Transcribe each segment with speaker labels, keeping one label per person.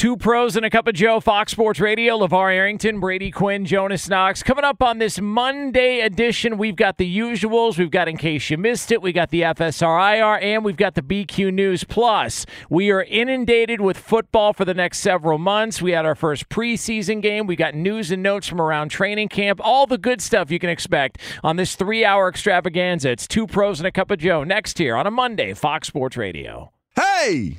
Speaker 1: Two pros and a cup of Joe, Fox Sports Radio, LeVar Arrington, Brady Quinn, Jonas Knox. Coming up on this Monday edition, we've got the usuals. We've got In Case You Missed It, we got the FSRIR, and we've got the BQ News. Plus, we are inundated with football for the next several months. We had our first preseason game. We got news and notes from around training camp. All the good stuff you can expect on this three hour extravaganza. It's two pros and a cup of Joe next here on a Monday, Fox Sports Radio.
Speaker 2: Hey!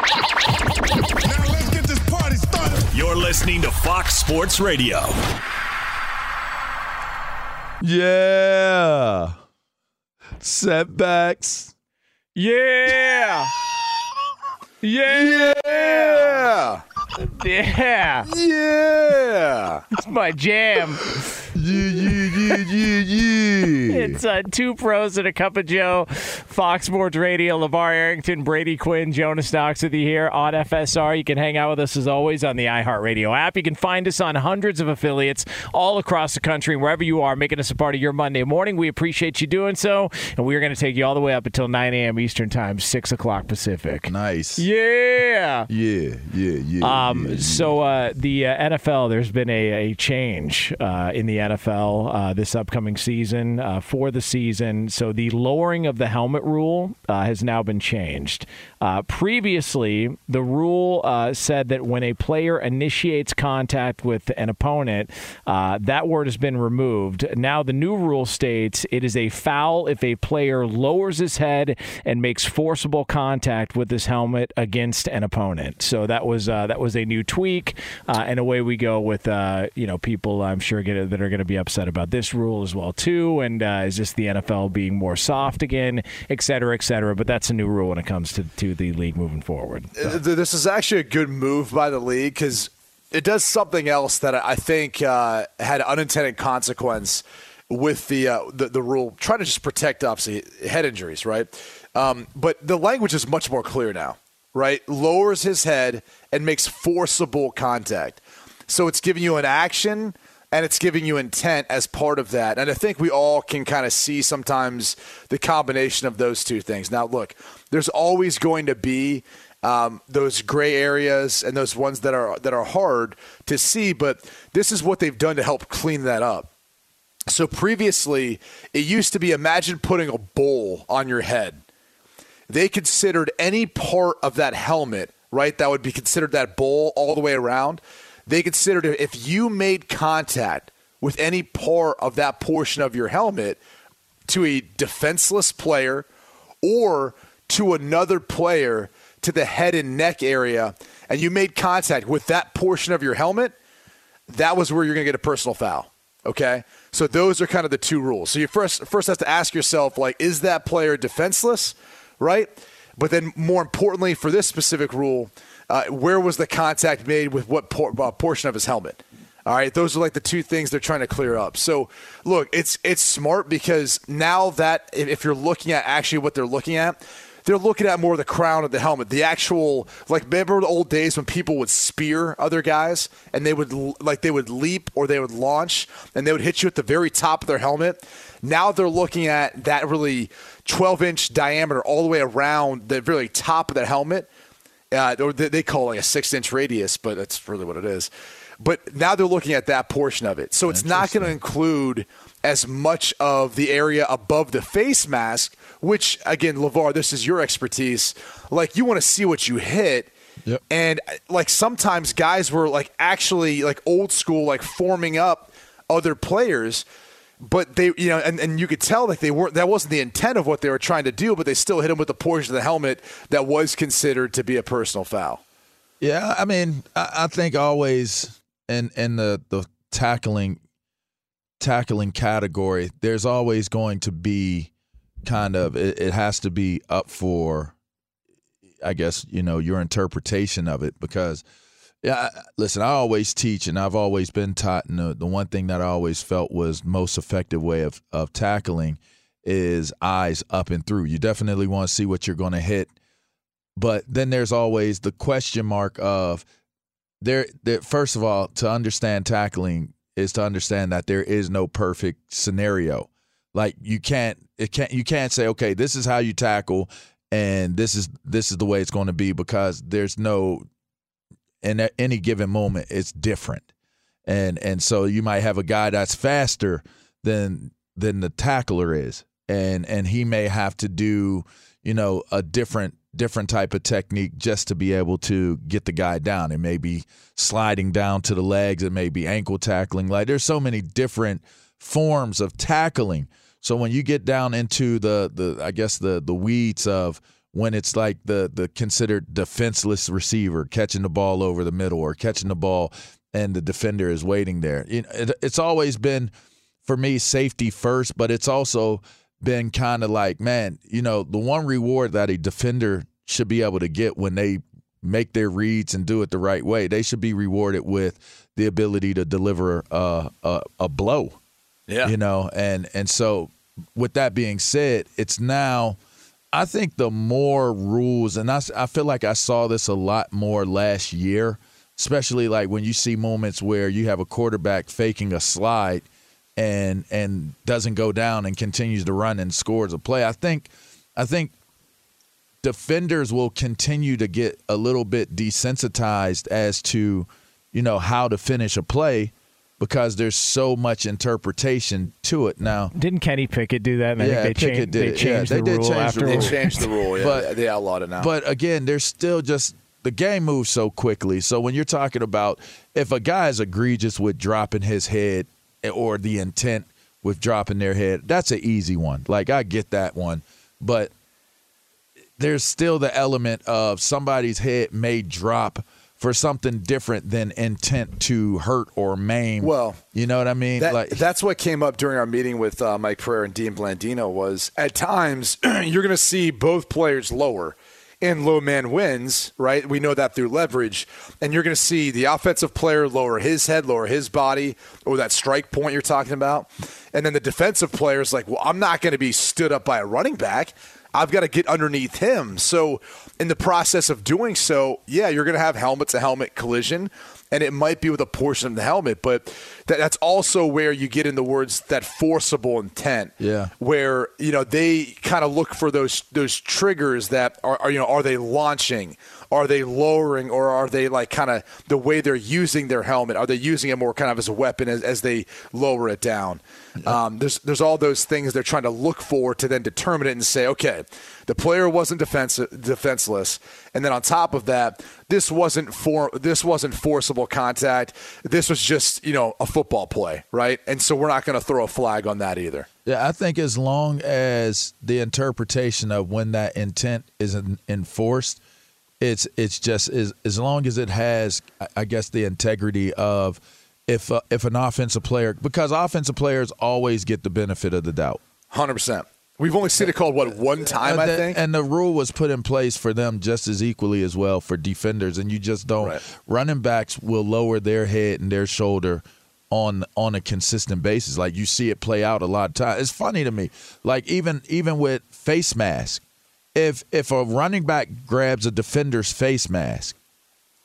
Speaker 3: You're listening to Fox Sports Radio.
Speaker 2: Yeah. Setbacks.
Speaker 1: Yeah.
Speaker 2: Yeah.
Speaker 1: Yeah. Yeah.
Speaker 2: Yeah.
Speaker 1: It's my jam.
Speaker 2: Yeah, yeah, yeah, yeah, yeah.
Speaker 1: It's uh, two pros and a cup of Joe. Fox Sports Radio, LeVar Arrington, Brady Quinn, Jonas Knox with you here on FSR. You can hang out with us as always on the iHeartRadio app. You can find us on hundreds of affiliates all across the country, wherever you are, making us a part of your Monday morning. We appreciate you doing so, and we are going to take you all the way up until 9 a.m. Eastern Time, 6 o'clock Pacific.
Speaker 2: Nice.
Speaker 1: Yeah.
Speaker 2: Yeah, yeah, yeah.
Speaker 1: Um,
Speaker 2: yeah,
Speaker 1: so uh, the uh, NFL, there's been a, a change uh, in the NFL uh, this upcoming season uh, for the season. So the lowering of the helmet rule uh, has now been changed. Uh, previously, the rule uh, said that when a player initiates contact with an opponent, uh, that word has been removed. Now the new rule states it is a foul if a player lowers his head and makes forcible contact with his helmet against an opponent. So that was uh, that was a new tweak, uh, and away we go with uh, you know people I'm sure get, that are going to be upset about this rule as well too. And is this the NFL being more soft again, et cetera, et cetera? But that's a new rule when it comes to, to the league moving forward.
Speaker 4: Uh, th- This is actually a good move by the league because it does something else that I think uh, had unintended consequence with the, uh, the the rule, trying to just protect obviously head injuries, right? Um, but the language is much more clear now, right? Lowers his head and makes forcible contact, so it's giving you an action and it's giving you intent as part of that. And I think we all can kind of see sometimes the combination of those two things. Now, look, there's always going to be um, those gray areas and those ones that are that are hard to see. But this is what they've done to help clean that up. So previously, it used to be imagine putting a bowl on your head. They considered any part of that helmet, right, that would be considered that bowl all the way around. They considered if you made contact with any part of that portion of your helmet to a defenseless player or to another player to the head and neck area, and you made contact with that portion of your helmet, that was where you're going to get a personal foul. Okay, so those are kind of the two rules. So you first first have to ask yourself, like, is that player defenseless, right? But then more importantly, for this specific rule, uh, where was the contact made with what por- uh, portion of his helmet? All right, those are like the two things they're trying to clear up. So, look, it's it's smart because now that if you're looking at actually what they're looking at, they're looking at more the crown of the helmet, the actual like remember the old days when people would spear other guys and they would like they would leap or they would launch and they would hit you at the very top of their helmet. Now they're looking at that really 12 inch diameter all the way around the really top of the helmet. Uh, or they call it like a six inch radius, but that's really what it is. But now they're looking at that portion of it. So it's not going to include as much of the area above the face mask, which, again, LeVar, this is your expertise. Like, you want to see what you hit.
Speaker 2: Yep.
Speaker 4: And, like, sometimes guys were, like, actually, like, old school, like, forming up other players but they you know and, and you could tell that they weren't that wasn't the intent of what they were trying to do but they still hit him with a portion of the helmet that was considered to be a personal foul.
Speaker 2: Yeah i mean i, I think always in in the the tackling tackling category, there's always going to be kind of it, it, has to be up for I guess, you know, your interpretation of it because yeah, listen, I always teach and I've always been taught and the, the one thing that I always felt was most effective way of of tackling is eyes up and through. You definitely want to see what you're going to hit. But then there's always the question mark of there, there first of all, to understand tackling is to understand that there is no perfect scenario. Like you can't it can't you can't say, okay, this is how you tackle and this is this is the way it's going to be because there's no in any given moment it's different. And and so you might have a guy that's faster than than the tackler is. And and he may have to do, you know, a different different type of technique just to be able to get the guy down. It may be sliding down to the legs, it may be ankle tackling. Like there's so many different forms of tackling. So when you get down into the the I guess the the weeds of when it's like the the considered defenseless receiver catching the ball over the middle or catching the ball and the defender is waiting there. It, it's always been for me safety first, but it's also been kind of like, man, you know, the one reward that a defender should be able to get when they make their reads and do it the right way, they should be rewarded with the ability to deliver a, a, a blow.
Speaker 4: Yeah.
Speaker 2: You know, and and so with that being said, it's now I think the more rules and I, I feel like I saw this a lot more last year, especially like when you see moments where you have a quarterback faking a slide and and doesn't go down and continues to run and scores a play. I think I think defenders will continue to get a little bit desensitized as to you know how to finish a play because there's so much interpretation to it now.
Speaker 1: Didn't Kenny Pickett do that? And
Speaker 2: yeah,
Speaker 1: I think they
Speaker 2: Pickett
Speaker 1: changed,
Speaker 2: did
Speaker 1: they changed
Speaker 2: yeah,
Speaker 1: the
Speaker 2: they
Speaker 1: rule
Speaker 2: did change
Speaker 1: after
Speaker 2: the
Speaker 4: they
Speaker 2: rule.
Speaker 4: changed the rule yeah
Speaker 2: But-
Speaker 4: they outlawed it now
Speaker 2: But again, there's still just the game moves so quickly. So when you're talking about if a guy is egregious with dropping his head or the intent with dropping their head, that's an easy one. Like I get that one, but there's still the element of somebody's head may drop for something different than intent to hurt or maim.
Speaker 4: Well,
Speaker 2: you know what I mean?
Speaker 4: That,
Speaker 2: like
Speaker 4: that's what came up during our meeting with uh, Mike Pereira and Dean Blandino was at times you're going to see both players lower and low man wins, right? We know that through leverage. And you're going to see the offensive player lower his head, lower his body, or that strike point you're talking about. And then the defensive player is like, well, I'm not going to be stood up by a running back. I've got to get underneath him. So, in the process of doing so, yeah, you're going to have helmet to helmet collision, and it might be with a portion of the helmet, but that, that's also where you get in the words that forcible intent.
Speaker 2: Yeah.
Speaker 4: Where, you know, they kind of look for those those triggers that are, are, you know, are they launching? Are they lowering or are they like kind of the way they're using their helmet? Are they using it more kind of as a weapon as, as they lower it down? Um, there's there's all those things they're trying to look for to then determine it and say, okay, the player wasn't defense, defenseless, and then on top of that, this wasn't for this wasn't forcible contact. This was just you know a football play, right? And so we're not going to throw a flag on that either.
Speaker 2: Yeah, I think as long as the interpretation of when that intent is enforced, it's it's just as as long as it has, I- guess, the integrity of if uh, if an offensive player because offensive players always get the benefit of the doubt.
Speaker 4: Hundred percent. We've only seen it called what one time,
Speaker 2: and
Speaker 4: I
Speaker 2: the,
Speaker 4: think.
Speaker 2: And the rule was put in place for them just as equally as well for defenders, and you just don't.
Speaker 4: Right.
Speaker 2: Running backs will lower their head and their shoulder on on a consistent basis. Like you see it play out a lot of times. It's funny to me. Like even even with face mask, if if a running back grabs a defender's face mask,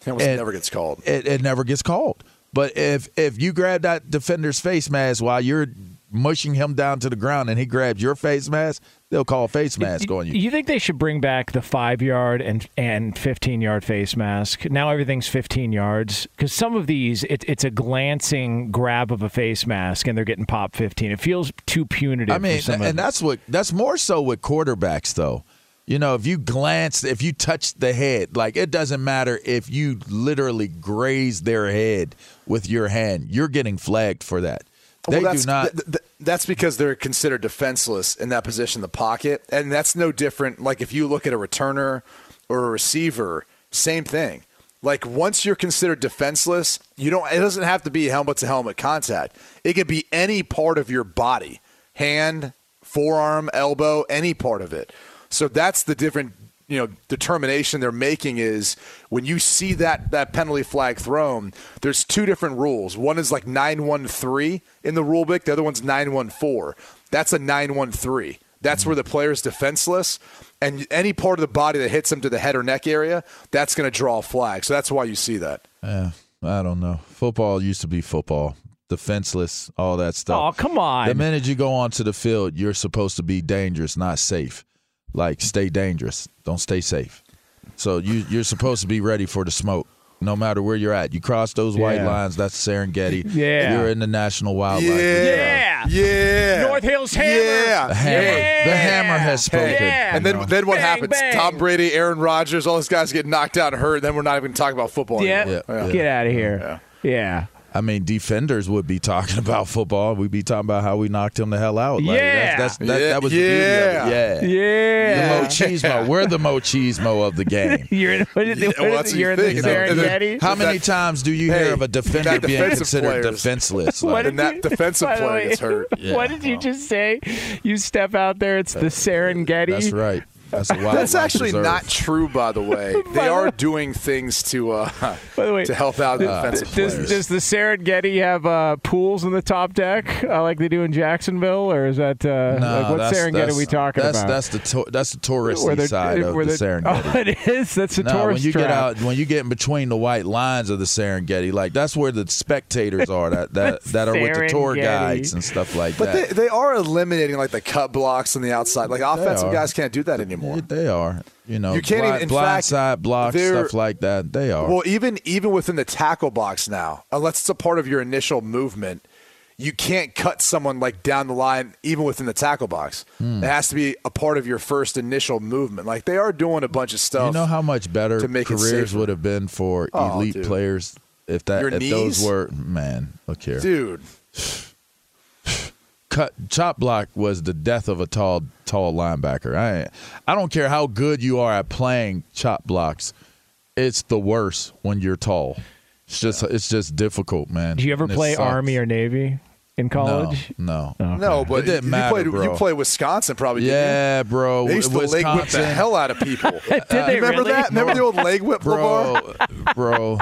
Speaker 4: It
Speaker 2: and-
Speaker 4: never gets called.
Speaker 2: it, it never gets called. But if if you grab that defender's face mask while you're mushing him down to the ground and he grabs your face mask, they'll call face mask on you.
Speaker 1: You think they should bring back the five yard and and fifteen yard face mask? Now everything's fifteen yards because some of these it, it's a glancing grab of a face mask and they're getting pop fifteen. It feels too punitive.
Speaker 2: I mean,
Speaker 1: for some of
Speaker 2: and that's what that's more so with quarterbacks though. You know, if you glance, if you touch the head, like it doesn't matter if you literally graze their head with your hand, you're getting flagged for that. They
Speaker 4: Well, that's,
Speaker 2: do not.
Speaker 4: th- th- that's because they're considered defenseless in that position in the pocket, and that's no different. Like if you look at a returner or a receiver, same thing. Like once you're considered defenseless, you don't. It doesn't have to be helmet to helmet contact. It could be any part of your body, hand, forearm, elbow, any part of it. So that's the different you know determination they're making is when you see that that penalty flag thrown there's two different rules one is like 913 in the rule book the other one's 914 that's a 913 that's where the player is defenseless and any part of the body that hits him to the head or neck area that's going to draw a flag so that's why you see that
Speaker 2: Yeah, I don't know. Football used to be football, defenseless, all that stuff.
Speaker 1: Oh, come on.
Speaker 2: The minute you go onto the field, you're supposed to be dangerous, not safe. Like stay dangerous, don't stay safe. So you you're supposed to be ready for the smoke, no matter where you're at. You cross those white
Speaker 1: Yeah.
Speaker 2: lines, that's Serengeti.
Speaker 1: Yeah.
Speaker 2: you're in the National Wildlife.
Speaker 1: Yeah.
Speaker 4: yeah
Speaker 1: North Hills Hammer.
Speaker 4: yeah
Speaker 2: The hammer,
Speaker 1: Yeah.
Speaker 2: the hammer has spoken.
Speaker 1: Yeah.
Speaker 4: and then, then what
Speaker 1: Bang,
Speaker 4: happens?
Speaker 1: bang.
Speaker 4: Tom Brady, Aaron Rodgers, all those guys get knocked out and hurt. Then we're not even talking about football
Speaker 1: Yeah.
Speaker 4: anymore.
Speaker 2: Yeah.
Speaker 1: Get out of here. Yeah.
Speaker 2: I mean, defenders would be talking about football. We'd be talking about how we knocked him the hell out. Like,
Speaker 1: Yeah.
Speaker 2: that's, that's, that,
Speaker 4: Yeah.
Speaker 2: that was the beauty of
Speaker 4: Yeah.
Speaker 2: it. Yeah.
Speaker 1: Yeah.
Speaker 2: The Mochismo. We're the Mochismo of the game.
Speaker 1: You're in, what is
Speaker 4: Yeah,
Speaker 1: what
Speaker 4: well,
Speaker 1: is
Speaker 4: that's
Speaker 1: it?
Speaker 4: what
Speaker 1: You're
Speaker 4: you
Speaker 1: in
Speaker 4: think,
Speaker 1: the
Speaker 4: you know, and then-
Speaker 1: Serengeti.
Speaker 2: How
Speaker 4: That-
Speaker 2: many times do you
Speaker 4: Hey,
Speaker 2: hear of a defender being considered
Speaker 4: players-
Speaker 2: defenseless?
Speaker 1: What
Speaker 2: Like,
Speaker 1: did
Speaker 4: And that
Speaker 1: you-
Speaker 4: defensive
Speaker 1: by the
Speaker 4: player
Speaker 1: way,
Speaker 4: gets hurt.
Speaker 2: Yeah.
Speaker 1: What did you oh. just say? You step out there, it's the Serengeti.
Speaker 2: that's right. That's a
Speaker 4: That's actually
Speaker 2: reserve.
Speaker 4: not true, by the way. They are doing things to uh,
Speaker 1: By the way,
Speaker 4: to help out the defensive
Speaker 1: Does,
Speaker 4: players.
Speaker 1: does the Serengeti have uh, pools in the top deck uh, like they do in Jacksonville, or is that uh,
Speaker 2: No,
Speaker 1: like what
Speaker 2: that's-
Speaker 1: Serengeti
Speaker 2: that's-
Speaker 1: are we talking
Speaker 2: that's,
Speaker 1: about?
Speaker 2: That's the to- that's the touristy
Speaker 1: Where
Speaker 2: side of
Speaker 1: where
Speaker 2: the
Speaker 1: they're-
Speaker 2: Serengeti.
Speaker 1: Oh, it is. That's a
Speaker 2: No,
Speaker 1: tourist
Speaker 2: when you get out, when you get in between the white lines of the Serengeti, like that's where the spectators are that that, that are with the tour guides and stuff like that.
Speaker 4: but they, they are eliminating like the cut blocks on the outside. Like offensive guys can't do that anymore.
Speaker 2: They, they are, you know,
Speaker 4: You can't
Speaker 2: blind,
Speaker 4: even-
Speaker 2: blind
Speaker 4: fact,
Speaker 2: side blocks, stuff like that. They are.
Speaker 4: Well, even even within the tackle box now, unless it's a part of your initial movement, you can't cut someone like down the line, even within the tackle box.
Speaker 2: Hmm.
Speaker 4: It has to be a part of your first initial movement. Like they are doing a bunch of stuff.
Speaker 2: you know how much better
Speaker 4: to make
Speaker 2: careers would have been for
Speaker 4: Oh,
Speaker 2: elite
Speaker 4: dude.
Speaker 2: players if that
Speaker 4: Your
Speaker 2: if those were man. Look here,
Speaker 4: dude.
Speaker 2: Cut chop block was the death of a tall tall linebacker. I I don't care how good you are at playing chop blocks, it's the worst when you're tall. It's just it's just difficult, man.
Speaker 1: Did you ever
Speaker 2: And
Speaker 1: play
Speaker 2: sucks.
Speaker 1: Army or Navy in college?
Speaker 2: No, no.
Speaker 4: No, but
Speaker 2: It didn't
Speaker 4: you
Speaker 2: matter,
Speaker 4: played
Speaker 2: bro.
Speaker 4: you played Wisconsin probably. didn't
Speaker 2: Yeah, bro.
Speaker 4: you? They used to leg whip the hell out of people. Did
Speaker 1: they
Speaker 4: Remember
Speaker 1: really?
Speaker 4: that? Remember the old leg whip, LeVar?
Speaker 2: bro, bro.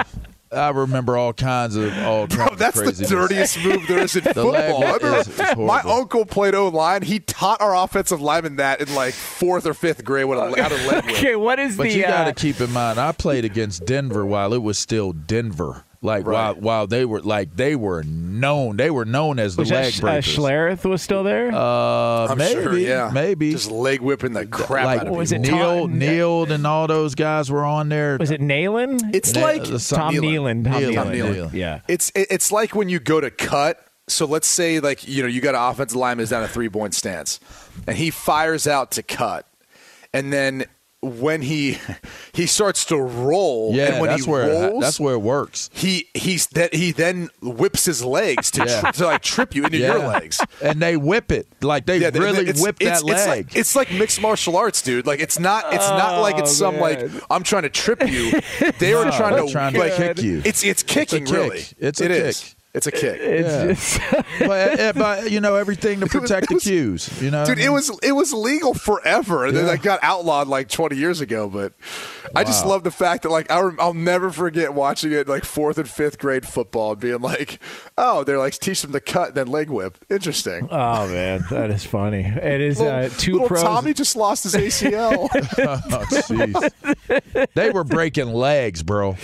Speaker 2: I remember all kinds of all kinds
Speaker 4: Bro,
Speaker 2: of
Speaker 4: that's the dirtiest move there is in
Speaker 2: leg
Speaker 4: football. I remember
Speaker 2: is- is
Speaker 4: my uncle played O line. He taught our offensive lineman that in like fourth or fifth grade what a, how to leg.
Speaker 1: Okay, what is
Speaker 2: But
Speaker 1: the?
Speaker 2: But you got to
Speaker 1: uh,
Speaker 2: keep in mind, I played against Denver while it was still Denver. Like
Speaker 4: Right.
Speaker 2: while while they were like they were known, they were known as the
Speaker 1: Was that
Speaker 2: leg
Speaker 1: Sh- uh. Schlereth was still there?
Speaker 2: uh,
Speaker 4: I'm
Speaker 2: maybe,
Speaker 4: sure, yeah.
Speaker 2: maybe.
Speaker 4: Just leg whipping the crap
Speaker 2: like
Speaker 4: out of
Speaker 1: was
Speaker 4: people.
Speaker 1: it
Speaker 2: Neil,
Speaker 1: Tom-
Speaker 2: Neil, and all those guys were on there.
Speaker 1: was it Nayland?
Speaker 4: It's
Speaker 2: Ne-
Speaker 4: like
Speaker 2: the some-
Speaker 1: Tom Nalen. Tom
Speaker 2: Nalen,
Speaker 1: Nalen.
Speaker 2: Nalen.
Speaker 1: Yeah.
Speaker 4: It's it's like when you go to cut. So let's say like you know you got an offensive lineman is down a three point stance, and he fires out to cut, and then when he he starts to roll,
Speaker 2: yeah,
Speaker 4: and when
Speaker 2: that's
Speaker 4: he
Speaker 2: where
Speaker 4: rolls,
Speaker 2: that's where it works.
Speaker 4: he he's that he then whips his legs to,
Speaker 2: Yeah.
Speaker 4: tri- to like trip you into
Speaker 2: Yeah.
Speaker 4: your legs.
Speaker 2: and they whip it like they
Speaker 4: Yeah,
Speaker 2: really
Speaker 4: it's,
Speaker 2: whip
Speaker 4: it's,
Speaker 2: that
Speaker 4: it's
Speaker 2: leg.
Speaker 4: Like, it's like mixed martial arts, dude. Like it's not. It's not oh, like it's some like I'm trying to trip you. They were
Speaker 2: No,
Speaker 4: trying
Speaker 2: they're
Speaker 4: to
Speaker 2: trying to
Speaker 4: like
Speaker 2: kick you.
Speaker 4: It's it's kicking
Speaker 2: kick.
Speaker 4: really.
Speaker 2: It's a
Speaker 4: It
Speaker 2: kick.
Speaker 4: is. It's a kick.
Speaker 1: It's
Speaker 2: Yeah.
Speaker 1: just
Speaker 2: but, uh, but you know everything to protect
Speaker 4: it
Speaker 2: the
Speaker 4: was-
Speaker 2: cues. You know, what I
Speaker 4: Dude, it was it was legal forever, and then
Speaker 2: Yeah.
Speaker 4: it got outlawed like 20 years ago. But I just love the fact that like I rem- I'll never forget watching it like fourth and fifth grade football, and being like, oh, they're like teach them to cut, and then leg whip. Interesting.
Speaker 1: oh man, that is funny. It is uh, two
Speaker 4: little
Speaker 1: pros.
Speaker 4: Tommy just lost his ACL.
Speaker 2: Oh, jeez. they were breaking legs, bro.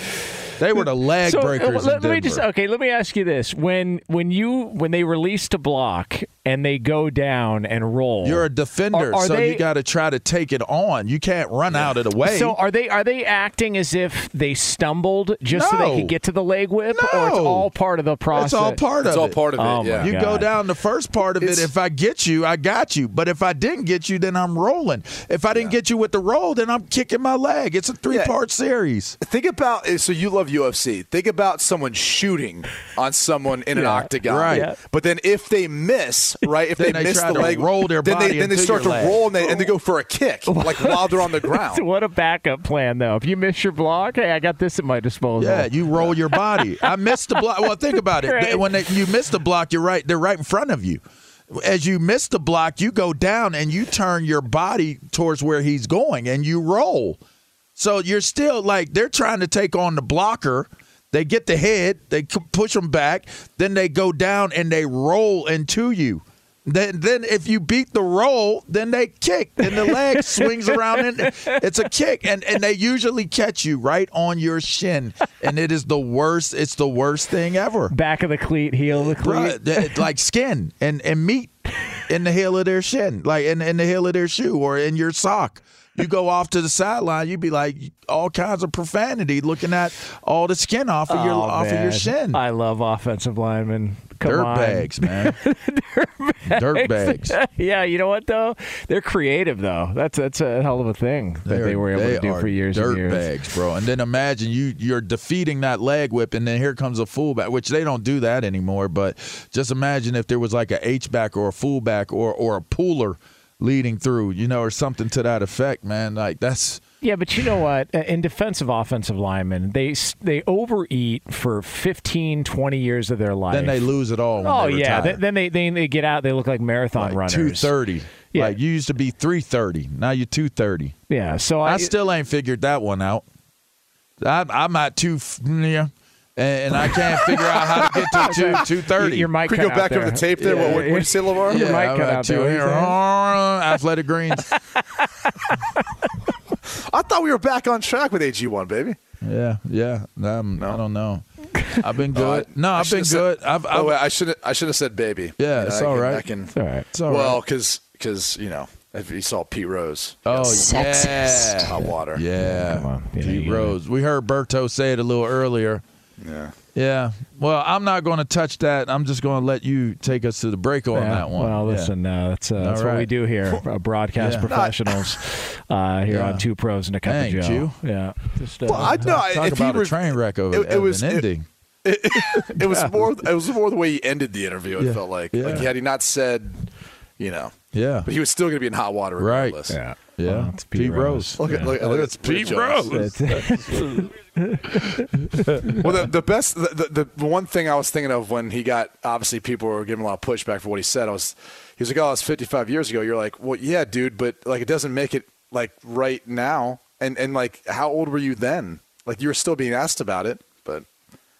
Speaker 2: They were the leg
Speaker 1: So, uh,
Speaker 2: breakers.
Speaker 1: let,
Speaker 2: in
Speaker 1: let me just okay. Let me ask you this: when when you when they release to block and they go down and roll,
Speaker 2: You're a defender,
Speaker 1: Are- are
Speaker 2: so
Speaker 1: they-
Speaker 2: you got to try to take it on. You can't run out of the way.
Speaker 1: So are they are they acting as if they stumbled just so they could get to the leg whip, or it's all part of the process?
Speaker 2: it's all part of it.
Speaker 4: it's
Speaker 2: of
Speaker 4: all part of it.
Speaker 1: Oh,
Speaker 4: yeah.
Speaker 2: You
Speaker 1: God.
Speaker 2: go down the first part of
Speaker 4: It's-
Speaker 2: it. If I get you, I got you. But if I didn't get you, then I'm rolling. If I didn't get you with the roll, then I'm kicking my leg. It's a three part series.
Speaker 4: Think about so you love UFC. Think about someone shooting on someone in an octagon,
Speaker 2: right.
Speaker 1: Yeah.
Speaker 4: But then if they miss, right? If they,
Speaker 2: they
Speaker 4: miss
Speaker 2: try
Speaker 4: the
Speaker 2: to
Speaker 4: leg,
Speaker 2: roll their
Speaker 4: then they
Speaker 2: body
Speaker 4: then they start to
Speaker 2: leg.
Speaker 4: roll and they, and they go for a kick, like while they're on the ground.
Speaker 1: what a backup plan, though. If you miss your block, hey, I got this at my disposal.
Speaker 2: Yeah, you roll your body. I missed the block. Well, think about it.
Speaker 1: Right.
Speaker 2: When they, you miss the block, you're right. They're right in front of you. As you miss the block, you go down and you turn your body towards where he's going, and you roll. So you're still like they're trying to take on the blocker. They get the head, they push them back, then they go down and they roll into you. Then, then if you beat the roll, then they kick, and the leg swings around, and it's a kick, and and they usually catch you right on your shin, and it is the worst. It's the worst thing ever.
Speaker 1: Back of the cleat, heel of the cleat.
Speaker 2: Bruh, like skin and, and meat in the heel of their shin, like in, in the heel of their shoe or in your sock. You go off to the sideline, you'd be like all kinds of profanity looking at all the skin off of your
Speaker 1: Oh,
Speaker 2: off of your shin.
Speaker 1: I love offensive linemen. Come
Speaker 2: Dirt
Speaker 1: on.
Speaker 2: bags, man. Dirt bags.
Speaker 1: yeah, you know what though? They're creative though. That's that's a hell of a thing that they,
Speaker 2: They're-
Speaker 1: were able
Speaker 2: they
Speaker 1: to do for years
Speaker 2: dirt
Speaker 1: and years.
Speaker 2: bags, bro. And then imagine you you're defeating that leg whip, and then here comes a fullback, which they don't do that anymore. But just imagine if there was like a H back or a fullback or or a pooler leading through, you know, or something to that effect, man. Like that's
Speaker 1: Yeah, but you know what? In defensive offensive linemen, they they overeat for 15, 20 years of their life.
Speaker 2: then they lose it all. When
Speaker 1: Oh
Speaker 2: they
Speaker 1: yeah. Th- then they, they they get out. They look like marathon
Speaker 2: like
Speaker 1: runners.
Speaker 2: two thirty.
Speaker 1: Yeah.
Speaker 2: Like you used to be three thirty. Now you're two thirty.
Speaker 1: Yeah. So I,
Speaker 2: I still ain't figured that one out. I'm, I'm at two, yeah, and, and I can't figure out how to get to two two thirty.
Speaker 1: your mic
Speaker 4: Could we
Speaker 1: cut
Speaker 4: go back
Speaker 1: there.
Speaker 4: over the tape there?
Speaker 1: Yeah,
Speaker 4: what what
Speaker 1: yeah.
Speaker 4: did you say, LeVar?
Speaker 1: Your mic
Speaker 2: I'm
Speaker 1: cut out
Speaker 2: two
Speaker 1: there.
Speaker 2: Here. Athletic greens.
Speaker 4: I thought we were back on track with AG1, baby.
Speaker 2: Yeah, yeah. Um, I don't know. I've been
Speaker 4: Oh, I-
Speaker 2: good. no,
Speaker 4: I
Speaker 2: I've been
Speaker 4: should've
Speaker 2: good.
Speaker 4: said-
Speaker 2: I've,
Speaker 4: Oh,
Speaker 2: I've
Speaker 4: wait, I should I should have said baby.
Speaker 2: Yeah,
Speaker 4: You
Speaker 2: it's
Speaker 4: I
Speaker 2: all
Speaker 4: can-
Speaker 2: right.
Speaker 4: I can,
Speaker 1: It's all right.
Speaker 2: it's all
Speaker 4: well,
Speaker 2: right.
Speaker 4: because you know if you saw Pete Rose,
Speaker 2: Oh
Speaker 5: Sexist.
Speaker 2: yeah,
Speaker 4: hot water.
Speaker 2: yeah.
Speaker 1: Come on. Yeah,
Speaker 2: Pete
Speaker 1: you
Speaker 2: Rose. We heard Berto say it a little earlier.
Speaker 4: Yeah.
Speaker 2: Yeah. Well, I'm not going to touch that. I'm just going to let you take us to the break on
Speaker 1: Yeah,
Speaker 2: that one.
Speaker 1: Well,
Speaker 2: Yeah.
Speaker 1: listen, uh, that's, uh, that's what we do here, uh, broadcast
Speaker 2: Yeah.
Speaker 1: professionals uh, here
Speaker 2: Yeah.
Speaker 1: on Two Pros and a Cup
Speaker 2: Dang,
Speaker 1: of Joe.
Speaker 2: Jew.
Speaker 1: Yeah. Just, uh,
Speaker 4: Well, I know
Speaker 2: Talk
Speaker 4: if he
Speaker 2: about a train wreck of,
Speaker 4: it- it
Speaker 2: of
Speaker 4: was-
Speaker 2: an
Speaker 4: it-
Speaker 2: ending.
Speaker 4: it was more it was more the way he ended the interview. It
Speaker 2: Yeah.
Speaker 4: felt like
Speaker 2: Yeah.
Speaker 4: like had he not said, you know,
Speaker 2: yeah.
Speaker 4: but he was still going to be in hot water
Speaker 2: Right.
Speaker 4: regardless.
Speaker 1: yeah.
Speaker 2: Yeah.
Speaker 1: Well, it's Pete,
Speaker 2: Pete
Speaker 1: Rose.
Speaker 2: Rose.
Speaker 4: Look at
Speaker 1: Yeah.
Speaker 4: look, look at Pete Rose.
Speaker 1: It's-
Speaker 4: well, the, the best, the, the, the one thing I was thinking of when he got, obviously people were giving a lot of pushback for what he said. I was, he was like, oh, it's 55 years ago. You're like, well, yeah, dude, but like it doesn't make it like right now. And and like, how old were you then? Like you were still being asked about it, but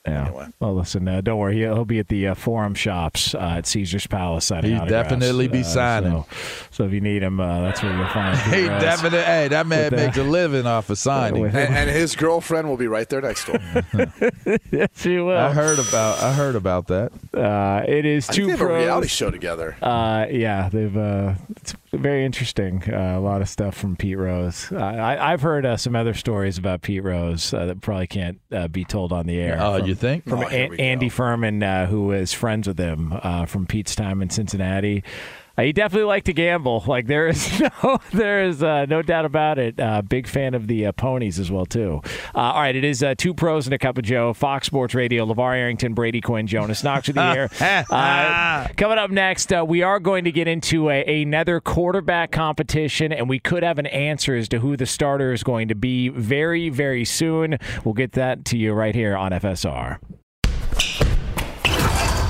Speaker 6: Yeah.
Speaker 4: Anyway.
Speaker 6: Well, listen, uh, don't worry. He'll, he'll be at the uh, Forum Shops uh, at Caesar's Palace signing
Speaker 2: He'd
Speaker 6: autographs.
Speaker 2: definitely be
Speaker 6: Uh,
Speaker 2: signing.
Speaker 6: So, so if you need him, uh, that's where you'll find him.
Speaker 2: Hey, definitely. Hey, that man
Speaker 6: With, uh,
Speaker 2: makes a living off of signing.
Speaker 6: with-
Speaker 4: And, and his girlfriend will be right there next to him.
Speaker 6: yes, you will.
Speaker 2: I heard about. I heard about that.
Speaker 6: Uh, it is
Speaker 4: I think
Speaker 6: two
Speaker 4: they have a reality show together.
Speaker 6: Uh, yeah, they've. Uh, it's very interesting. Uh, a lot of stuff from Pete Rose. Uh, I, I've heard uh, some other stories about Pete Rose uh, that probably can't uh, be told on the air.
Speaker 2: Oh,
Speaker 6: from-
Speaker 2: you think?
Speaker 6: from
Speaker 4: Oh, here
Speaker 6: An-
Speaker 4: go.
Speaker 6: Andy Furman, uh, who is friends with him uh, from Pete's time in Cincinnati. Uh, he definitely liked to gamble. Like there is no, there is uh, no doubt about it. Uh, big fan of the uh, ponies as well too. Uh, all right, it is uh, two pros and a cup of Joe. Fox Sports Radio. Levar Arrington, Brady Quinn, Jonas Knox with you here. Uh, coming up next, uh, we are going to get into a, another quarterback competition, and we could have an answer as to who the starter is going to be very, very soon. We'll get that to you right here on FSR.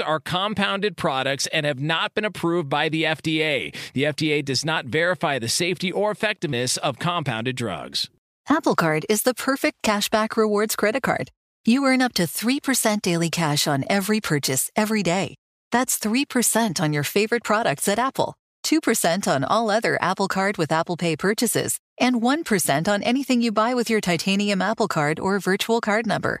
Speaker 1: are compounded products and have not been approved by the FDA. The FDA does not verify the safety or effectiveness of compounded drugs.
Speaker 5: Apple Card is the perfect cashback rewards credit card. You earn up to 3% daily cash on every purchase every day. That's 3% on your favorite products at Apple, 2% on all other Apple Card with Apple Pay purchases, and 1% on anything you buy with your titanium Apple Card or virtual card number.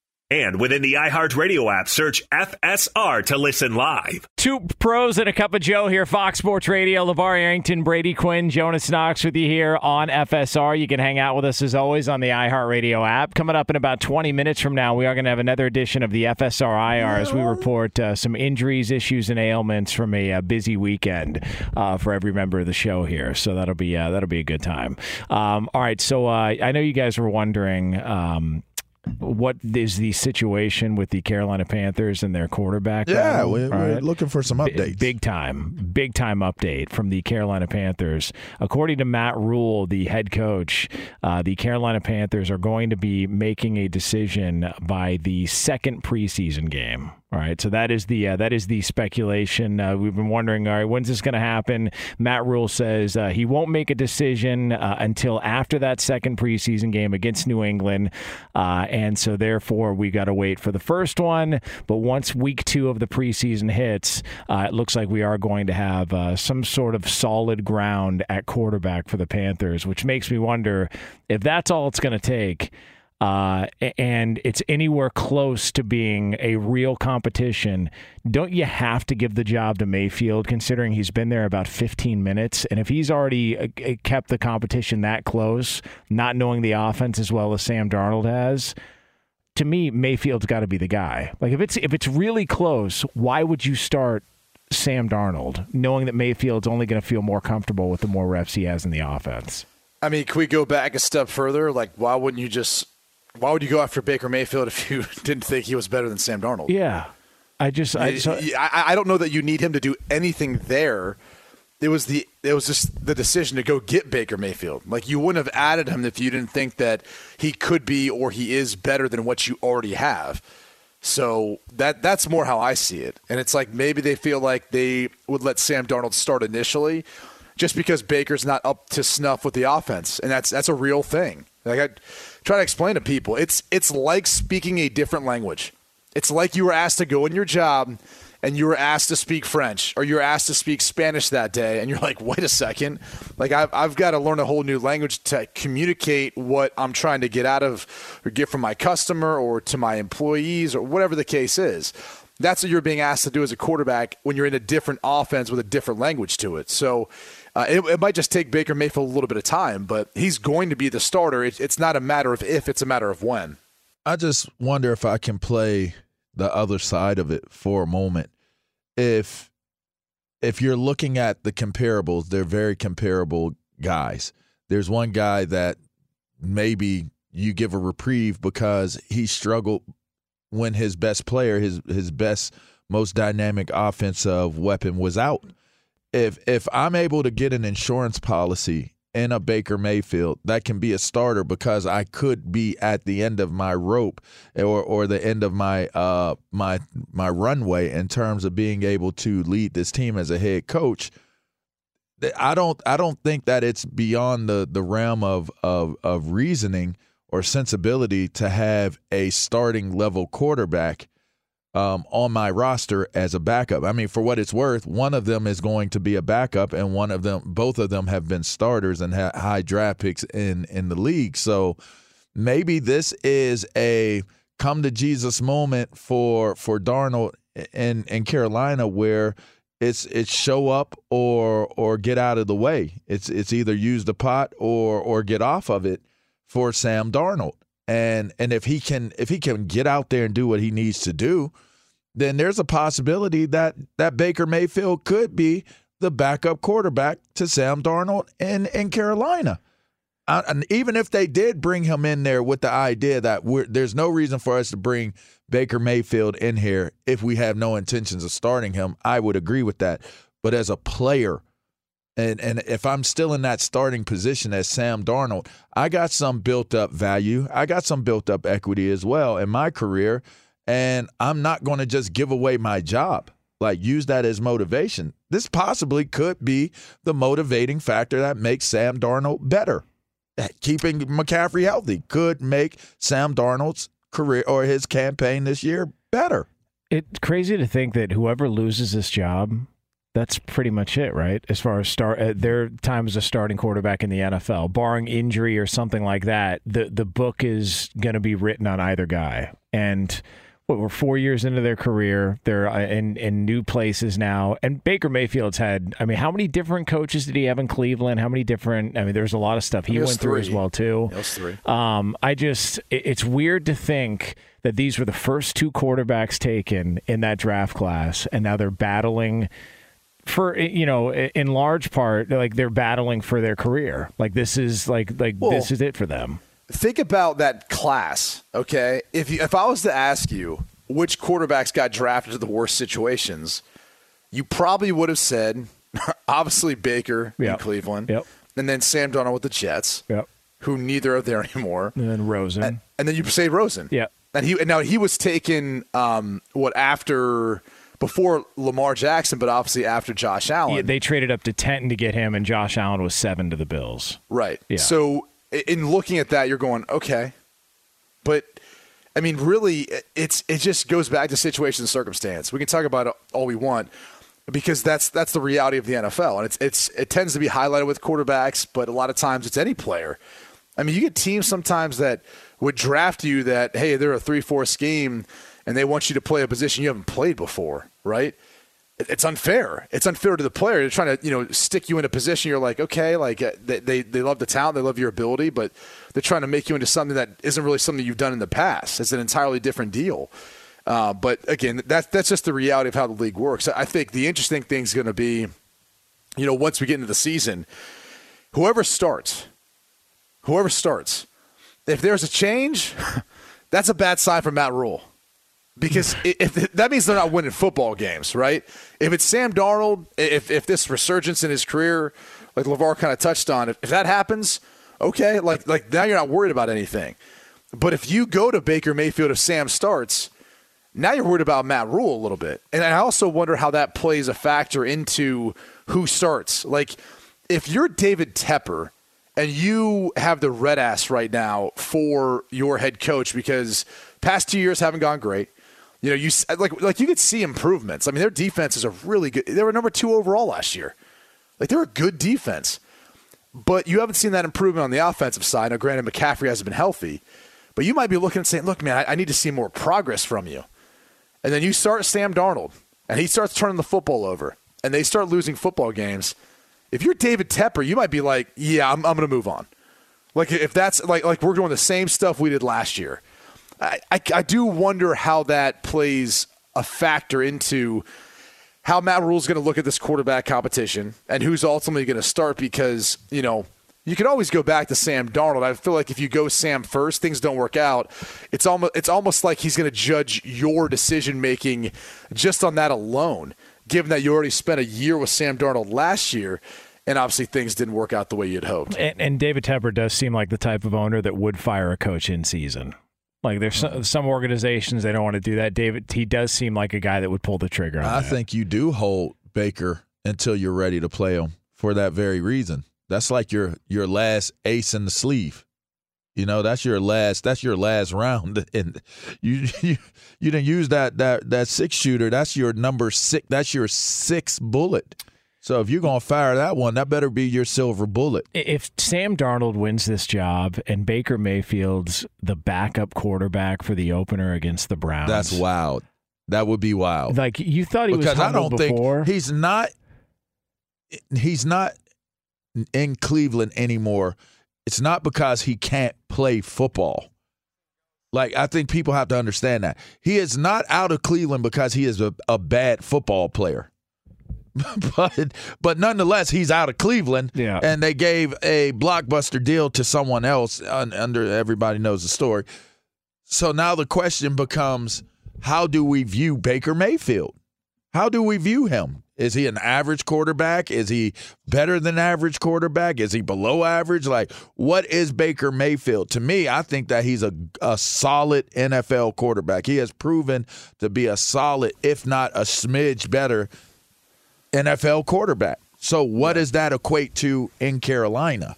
Speaker 3: And within the iHeartRadio app, search FSR to listen live.
Speaker 1: Two pros and a cup of Joe here, Fox Sports Radio. LeVar Arrington, Brady Quinn, Jonas Knox with you here on FSR. You can hang out with us as always on the iHeartRadio app. Coming up in about 20 minutes from now, we are going to have another edition of the FSR IR as we report uh, some injuries, issues, and ailments from a uh, busy weekend uh, for every member of the show here. So that'll be uh, that'll be a good time. Um, all right, so uh, I know you guys were wondering. Um, what is the situation with the Carolina Panthers and their quarterback?
Speaker 2: Yeah, we're, we're
Speaker 1: right?
Speaker 2: looking for some updates.
Speaker 1: Big time, big time update from the Carolina Panthers. According to Matt Rhule, the head coach, uh, the Carolina Panthers are going to be making a decision by the second preseason game. All right, so that is the uh, that is the speculation. Uh, we've been wondering, all right, when's this going to happen? Matt Rhule says uh, he won't make a decision uh, until after that second preseason game against New England, uh, and so therefore we got to wait for the first one. But once week two of the preseason hits, uh, it looks like we are going to have some sort of solid ground at quarterback for the Panthers, which makes me wonder if that's all it's going to take uh, and it's anywhere close to being a real competition, don't you have to give the job to Mayfield, considering he's been there about 15 minutes? And if he's already uh, uh, kept the competition that close, not knowing the offense as well as Sam Darnold has, to me, Mayfield's got to be the guy. Like if it's if it's really close, why would you start Sam Darnold, knowing that Mayfield's only going to feel more comfortable with the more reps he has in the offense?
Speaker 4: I mean, can we go back a step further? Like, why wouldn't you just? Why would you go after Baker Mayfield if you didn't think he was better than Sam Darnold?
Speaker 1: Yeah, I just I, so, uh,
Speaker 4: I, I don't know that you need him to do anything there. It was the it was just the decision to go get Baker Mayfield. Like you wouldn't have added him if you didn't think that he could be or he is better than what you already have. So that that's more how I see it. And it's like maybe they feel like they would let Sam Darnold start initially just because Baker's not up to snuff with the offense. And that's that's a real thing. Like I try to explain to people, it's it's like speaking a different language. It's like you were asked to go in your job and you were asked to speak French or you were asked to speak Spanish that day, and you're like, wait a second, like I've, I've got to learn a whole new language to communicate what I'm trying to get out of or get from my customer or to my employees or whatever the case is. That's what you're being asked to do as a quarterback when you're in a different offense with a different language to it. So uh, it, it, might just take Baker Mayfield a little bit of time, but he's going to be the starter. It, it's not a matter of if, it's a matter of when.
Speaker 2: I just wonder if I can play the other side of it for a moment. If if you're looking at the comparables, they're very comparable guys. There's one guy that maybe you give a reprieve because he struggled when his best player, his his best most dynamic offensive weapon was out. If if I'm able to get an insurance policy in a Baker Mayfield that can be a starter because I could be at the end of my rope or or the end of my uh my my runway in terms of being able to lead this team as a head coach. I don't I don't think that it's beyond the the realm of of of reasoning or sensibility to have a starting level quarterback um, on my roster as a backup. I mean, for what it's worth, one of them is going to be a backup, and one of them, both of them, have been starters and ha- high draft picks in in the league. So maybe this is a come to Jesus moment for for Darnold in in Carolina, where it's it's show up or or get out of the way. It's it's either use the pot or or get off of it for Sam Darnold and and if he can if he can get out there and do what he needs to do, then there's a possibility that that Baker Mayfield could be the backup quarterback to Sam Darnold in in Carolina. Uh, and even if they did bring him in there with the idea that there's no reason for us to bring Baker Mayfield in here if we have no intentions of starting him, I would agree with that. But as a player, and and if I'm still in that starting position as Sam Darnold, I got some built up value. I got some built up equity as well in my career, and I'm not going to just give away my job. Like use that as motivation. This possibly could be the motivating factor that makes Sam Darnold better. Keeping McCaffrey healthy could make Sam Darnold's career or his campaign this year better.
Speaker 1: It's crazy to think that whoever loses this job, that's pretty much it, right? As far as start uh, their time as a starting quarterback in the NFL, barring injury or something like that, the the book is going to be written on either guy. And what we're four years into their career, they're uh, in in new places now. And Baker Mayfield's had, I mean, how many different coaches did he have in Cleveland? How many different? I mean, there's a lot of stuff he went through as well too.
Speaker 4: Was three.
Speaker 1: Um, I just, it- it's weird to think that these were the first two quarterbacks taken in that draft class, and now they're battling for, you know, in large part, like they're battling for their career. Like this is like, like
Speaker 4: Well-
Speaker 1: this is it for them.
Speaker 4: Think about that class, okay? If you, if I was to ask you which quarterbacks got drafted to the worst situations, you probably would have said obviously Baker in Cleveland,
Speaker 1: Yep.
Speaker 4: and then Sam Darnold with the Jets,
Speaker 1: Yep.
Speaker 4: who neither are there anymore,
Speaker 1: And then Rosen.
Speaker 4: and, and then you say Rosen,
Speaker 1: Yeah.
Speaker 4: and he and now he was taken um, what after before Lamar Jackson, but obviously after Josh Allen,
Speaker 1: Yeah, they traded up to 10 to get him, and Josh Allen was seven to the Bills.
Speaker 4: Right.
Speaker 1: Yeah.
Speaker 4: So in looking at that, you're going, okay, but I mean, really, it's it just goes back to situation and circumstance. We can talk about it all we want because that's that's the reality of the NFL, and it's it's it tends to be highlighted with quarterbacks, but a lot of times it's any player. I mean, you get teams sometimes that would draft you that hey, they're a three four scheme, and they want you to play a position you haven't played before, right? It's unfair. It's unfair to the player. They're trying to, you know, stick you in a position. You're like, okay, like uh, they, they they love the talent, they love your ability, but they're trying to make you into something that isn't really something you've done in the past. It's an entirely different deal. Uh, but again, that's that's just the reality of how the league works. I think the interesting thing is going to be, you know, once we get into the season, whoever starts, whoever starts, if there's a change, that's a bad sign for Matt Rhule because i- if that means they're not winning football games, right? If it's Sam Darnold, if if this resurgence in his career, like LeVar kind of touched on, if, if that happens, okay, like like now you're not worried about anything. But if you go to Baker Mayfield if Sam starts, now you're worried about Matt Rhule a little bit. And I also wonder how that plays a factor into who starts. Like if you're David Tepper and you have the red ass right now for your head coach because past two years haven't gone great. You know, you uh, like like you could see improvements. I mean, their defenses are really good. They were number two overall last year. Like they're a good defense, but you haven't seen that improvement on the offensive side. Now, granted, McCaffrey hasn't been healthy, but you might be looking and saying, "Look, man, I, I need to see more progress from you." And then you start Sam Darnold, and he starts turning the football over, and they start losing football games. If you're David Tepper, you might be like, "Yeah, I'm, I'm going to move on." Like if that's like like we're doing the same stuff we did last year. I, I, do wonder how that plays a factor into how Matt Rhule's going to look at this quarterback competition and who's ultimately going to start because, you know, you can always go back to Sam Darnold. I feel like if you go Sam first, things don't work out. It's almost it's almost like he's going to judge your decision making just on that alone, given that you already spent a year with Sam Darnold last year and obviously things didn't work out the way you'd hoped.
Speaker 1: And, and David Tepper does seem like the type of owner that would fire a coach in season. Like there's some, some organizations they don't want to do that. David, he does seem like a guy that would pull the trigger. On
Speaker 2: I
Speaker 1: that.
Speaker 2: think you do hold Baker until you're ready to play him for that very reason. That's like your your last ace in the sleeve. You know, that's your last that's your last round and you you, you didn't use that that that six shooter. That's your number 6 that's your sixth bullet. So if you're going to fire that one, that better be your silver bullet.
Speaker 1: if Sam Darnold wins this job and Baker Mayfield's the backup quarterback for the opener against the Browns,
Speaker 2: That's wild. That would be wild.
Speaker 1: Like you thought he was
Speaker 2: because I
Speaker 1: humble
Speaker 2: don't
Speaker 1: before.
Speaker 2: think he's not he's not in Cleveland anymore. It's not because he can't play football. Like I think people have to understand that he is not out of Cleveland because he is a, a bad football player. but but nonetheless, he's out of Cleveland.
Speaker 1: Yeah.
Speaker 2: and they gave a blockbuster deal to someone else. Un, under everybody knows the story. So now the question becomes: How do we view Baker Mayfield? How do we view him? Is he an average quarterback? Is he better than average quarterback? Is he below average? Like, what is Baker Mayfield? To me, I think that he's a, a solid NFL quarterback. He has proven to be a solid, if not a smidge better, NFL quarterback. So, what does that equate to in Carolina?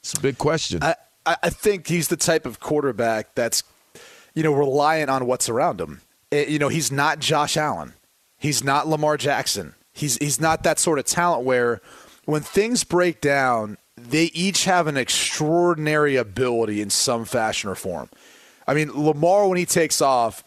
Speaker 2: It's a big question.
Speaker 4: I, I think he's the type of quarterback that's, you know, reliant on what's around him. It, you know, he's not Josh Allen. He's not Lamar Jackson. He's he's not that sort of talent where when things break down, they each have an extraordinary ability in some fashion or form. I mean, Lamar when he takes off,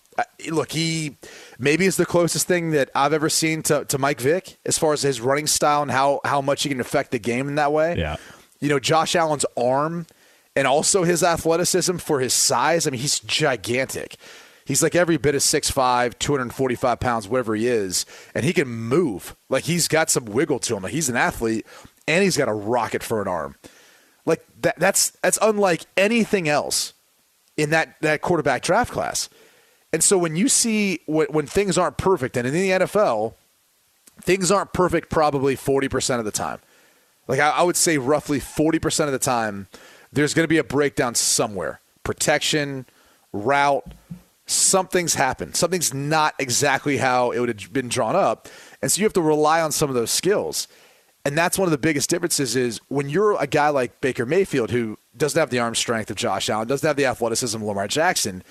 Speaker 4: look, he maybe is the closest thing that I've ever seen to, to Mike Vick as far as his running style and how how much he can affect the game in that way.
Speaker 6: Yeah.
Speaker 4: You know, Josh Allen's arm and also his athleticism for his size. I mean, he's gigantic. He's like every bit of 6'5, 245 pounds, whatever he is, and he can move. Like he's got some wiggle to him. Like he's an athlete, and he's got a rocket for an arm. Like that, that's that's unlike anything else in that that quarterback draft class. And so when you see when, when things aren't perfect, and in the NFL, things aren't perfect probably 40% of the time. Like I, I would say roughly 40% of the time, there's going to be a breakdown somewhere. Protection, route, something's happened. Something's not exactly how it would have been drawn up. And so you have to rely on some of those skills. And that's one of the biggest differences is when you're a guy like Baker Mayfield who doesn't have the arm strength of Josh Allen, doesn't have the athleticism of Lamar Jackson,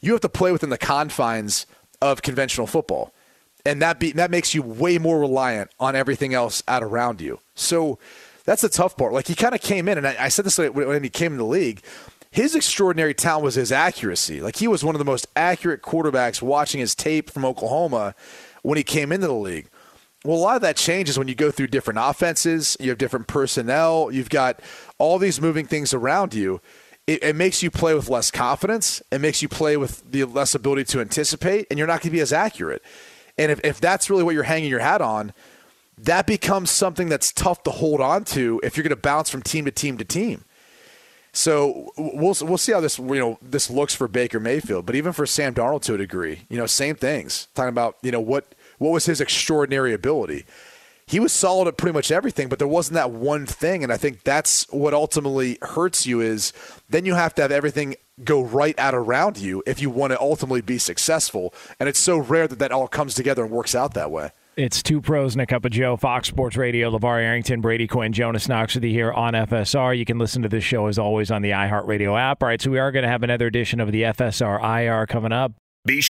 Speaker 4: you have to play within the confines of conventional football. And that be, that makes you way more reliant on everything else out around you. So that's the tough part. Like he kind of came in, and I, I said this when he came in the league his extraordinary talent was his accuracy. Like he was one of the most accurate quarterbacks watching his tape from Oklahoma when he came into the league. Well, a lot of that changes when you go through different offenses, you have different personnel, you've got all these moving things around you. It, it makes you play with less confidence. It makes you play with the less ability to anticipate, and you're not going to be as accurate. And if, if that's really what you're hanging your hat on, that becomes something that's tough to hold on to if you're going to bounce from team to team to team. So we'll we'll see how this you know this looks for Baker Mayfield, but even for Sam Darnold to a degree, you know, same things. Talking about you know what what was his extraordinary ability. He was solid at pretty much everything, but there wasn't that one thing, and I think that's what ultimately hurts you. Is then you have to have everything go right out around you if you want to ultimately be successful, and it's so rare that that all comes together and works out that way.
Speaker 6: It's two pros and a cup of Joe, Fox Sports Radio, LeVar Arrington, Brady Quinn, Jonas Knox with you here on FSR. You can listen to this show as always on the iHeartRadio app. All right, so we are going to have another edition of the FSR IR coming up.
Speaker 3: Be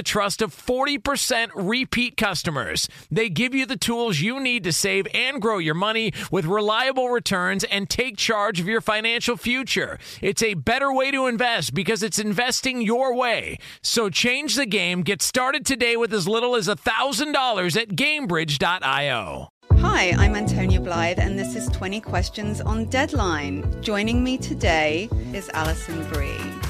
Speaker 1: the trust of 40% repeat customers. They give you the tools you need to save and grow your money with reliable returns and take charge of your financial future. It's a better way to invest because it's investing your way. So change the game. Get started today with as little as $1,000 at Gamebridge.io.
Speaker 7: Hi, I'm Antonia Blythe, and this is 20 Questions on Deadline. Joining me today is Alison Brie.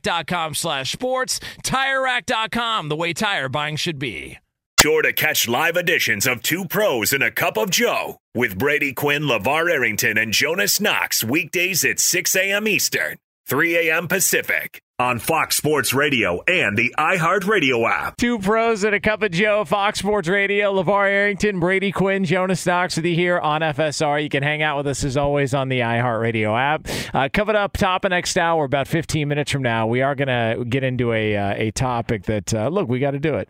Speaker 1: TireRack.com slash sports. TireRack.com, the way tire buying should be.
Speaker 3: Sure to catch live editions of Two Pros and a Cup of Joe with Brady Quinn, LeVar Arrington, and Jonas Knox weekdays at 6 a.m. Eastern, 3 a.m. Pacific on Fox Sports Radio and the iHeartRadio app.
Speaker 6: Two pros and a cup of Joe, Fox Sports Radio, LeVar Arrington, Brady Quinn, Jonas Knox with you here on FSR. You can hang out with us as always on the iHeartRadio app. Uh, coming up top of next hour, about 15 minutes from now, we are going to get into a, uh, a topic that, uh, look, we got to do it.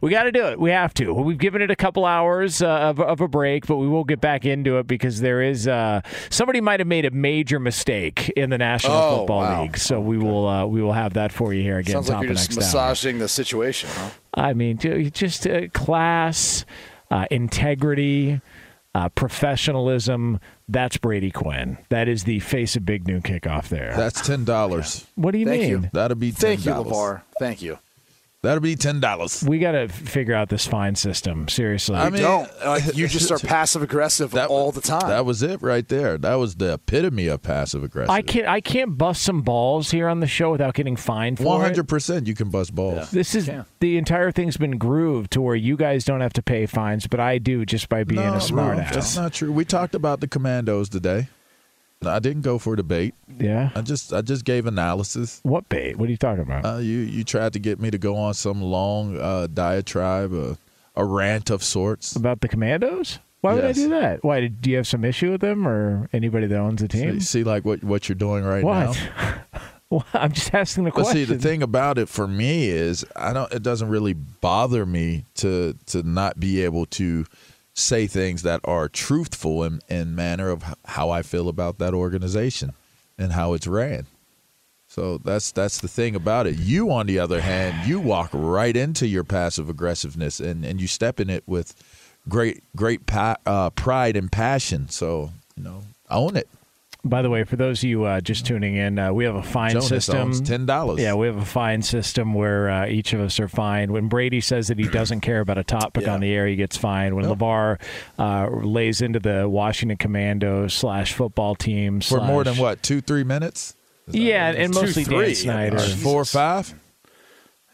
Speaker 6: We got to do it. We have to. We've given it a couple hours uh, of, of a break, but we will get back into it because there is uh, somebody might have made a major mistake in the National
Speaker 4: Oh,
Speaker 6: Football
Speaker 4: wow.
Speaker 6: League. So we will uh, we will have that for you here again.
Speaker 4: Sounds
Speaker 6: top
Speaker 4: like you're just
Speaker 6: next hour.
Speaker 4: massaging the situation, huh?
Speaker 6: I mean, just uh, class, uh, integrity, uh, professionalism. That's Brady Quinn. That is the face of Big Noon kickoff there.
Speaker 2: That's ten dollars.
Speaker 6: what do you
Speaker 4: Thank
Speaker 6: mean?
Speaker 4: you.
Speaker 2: That'll be ten
Speaker 4: Thank you,
Speaker 2: dollars.
Speaker 4: LeVar. Thank you.
Speaker 2: That'll be ten dollars.
Speaker 6: We got to figure out this fine system. Seriously.
Speaker 2: I mean,
Speaker 4: Don't. Like, you just are passive aggressive all the time.
Speaker 2: That was it right there. That was the epitome of passive aggressive.
Speaker 6: I can't. I can't bust some balls here on the show without getting fined for
Speaker 2: One
Speaker 6: it.
Speaker 2: hundred percent. You can bust balls.
Speaker 6: This is
Speaker 4: Can.
Speaker 6: the entire thing's been grooved to where you guys don't have to pay fines, but I do just by being
Speaker 2: no,
Speaker 6: a smart
Speaker 2: no. That's not true. We talked about the commandos today. I didn't go for debate.
Speaker 6: yeah.
Speaker 2: I just I just gave analysis.
Speaker 6: What bait? What are you talking about?
Speaker 2: Uh, you you tried to get me to go on some long uh, diatribe, uh, a rant of sorts.
Speaker 6: About the Commandos? Why would I do that? Why did do you have some issue with them or anybody that owns a team?
Speaker 2: See, see like what what you're doing right now.
Speaker 6: Well, I'm just asking the
Speaker 2: But see, the thing about it for me is, I don't. It doesn't really bother me to to not be able to say things that are truthful in, in manner of how I feel about that organization and how it's ran. So that's that's the thing about it. You, on the other hand, you walk right into your passive aggressiveness and, and you step in it with great great pa- uh, pride and passion. So you know, own it.
Speaker 6: By the way, for those of you uh, just tuning in, uh, we have a fine
Speaker 2: Jonas
Speaker 6: system.
Speaker 2: owns $10.
Speaker 6: Yeah, we have a fine system where uh, each of us are fined. When Brady says that he doesn't care about a topic
Speaker 4: Yeah.
Speaker 6: on the air, he gets fined. When LeVar uh, lays into the Washington Commando slash football team
Speaker 2: For more than what two three minutes?
Speaker 6: Yeah,
Speaker 2: it
Speaker 6: and mostly
Speaker 4: Two,
Speaker 6: Dan. Snyder,
Speaker 2: four or five?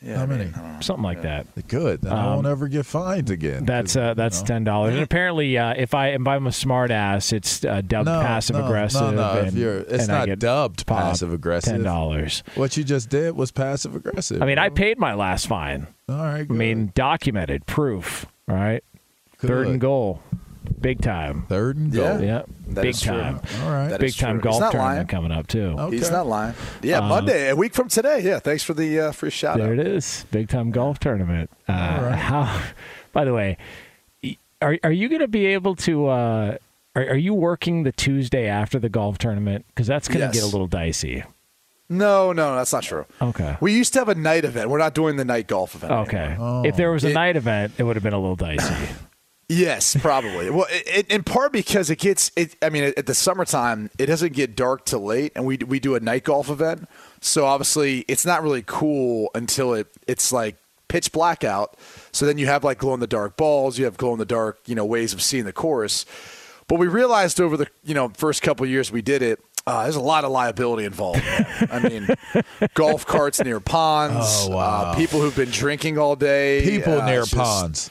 Speaker 4: Yeah,
Speaker 2: How many?
Speaker 4: I don't
Speaker 6: something like that.
Speaker 2: Good. Then I won't ever get fined again.
Speaker 6: Um, That's
Speaker 2: 'Cause,
Speaker 6: uh,
Speaker 2: you
Speaker 6: that's
Speaker 2: know.
Speaker 6: ten dollars. And apparently, uh, if I if I'm a smart ass, it's uh, dubbed
Speaker 2: No,
Speaker 6: passive
Speaker 2: no,
Speaker 6: aggressive.
Speaker 2: No, no.
Speaker 6: And,
Speaker 2: if you're, it's not dubbed passive aggressive.
Speaker 6: Ten dollars.
Speaker 2: What you just did was passive aggressive.
Speaker 6: I mean, I paid my last fine.
Speaker 2: All right.
Speaker 6: I mean, documented proof. All right,
Speaker 2: Good.
Speaker 6: third and goal, big time.
Speaker 2: Third and
Speaker 4: Yeah.
Speaker 2: goal.
Speaker 6: Yeah,
Speaker 4: That
Speaker 6: big
Speaker 4: is true.
Speaker 6: time.
Speaker 2: All right.
Speaker 4: That
Speaker 6: Big time
Speaker 4: true.
Speaker 6: golf tournament
Speaker 4: lying.
Speaker 6: coming up too.
Speaker 2: Okay.
Speaker 4: He's not lying. Yeah,
Speaker 6: Uh,
Speaker 4: Monday, a week from today. Yeah, thanks for the uh, free shout
Speaker 6: There
Speaker 4: out.
Speaker 6: it is, big time golf tournament. Uh,
Speaker 2: All right.
Speaker 6: How? By the way, are are you going to be able to? Uh, are, are you working the Tuesday after the golf tournament? Because that's going to
Speaker 4: Yes.
Speaker 6: get a little dicey.
Speaker 4: No, no, that's not true.
Speaker 6: Okay.
Speaker 4: We used to have a night event. We're not doing the night golf event.
Speaker 6: Okay.
Speaker 4: anymore.
Speaker 6: If there was a
Speaker 4: It-
Speaker 6: night event, it would have been a little dicey.
Speaker 4: Yes, probably. well, it, it, in part because it gets. It, I mean, at the summertime, it doesn't get dark till late, and we we do a night golf event. So obviously, it's not really cool until it it's like pitch blackout. So then you have like glow in the dark balls. You have glow in the dark, you know, ways of seeing the course. But we realized over the you know first couple of years we did it. Uh, there's a lot of liability involved. I mean, golf carts near ponds,
Speaker 2: Oh, wow.
Speaker 4: uh, people who've been drinking all day,
Speaker 2: People
Speaker 4: uh,
Speaker 2: near
Speaker 4: just-
Speaker 2: ponds.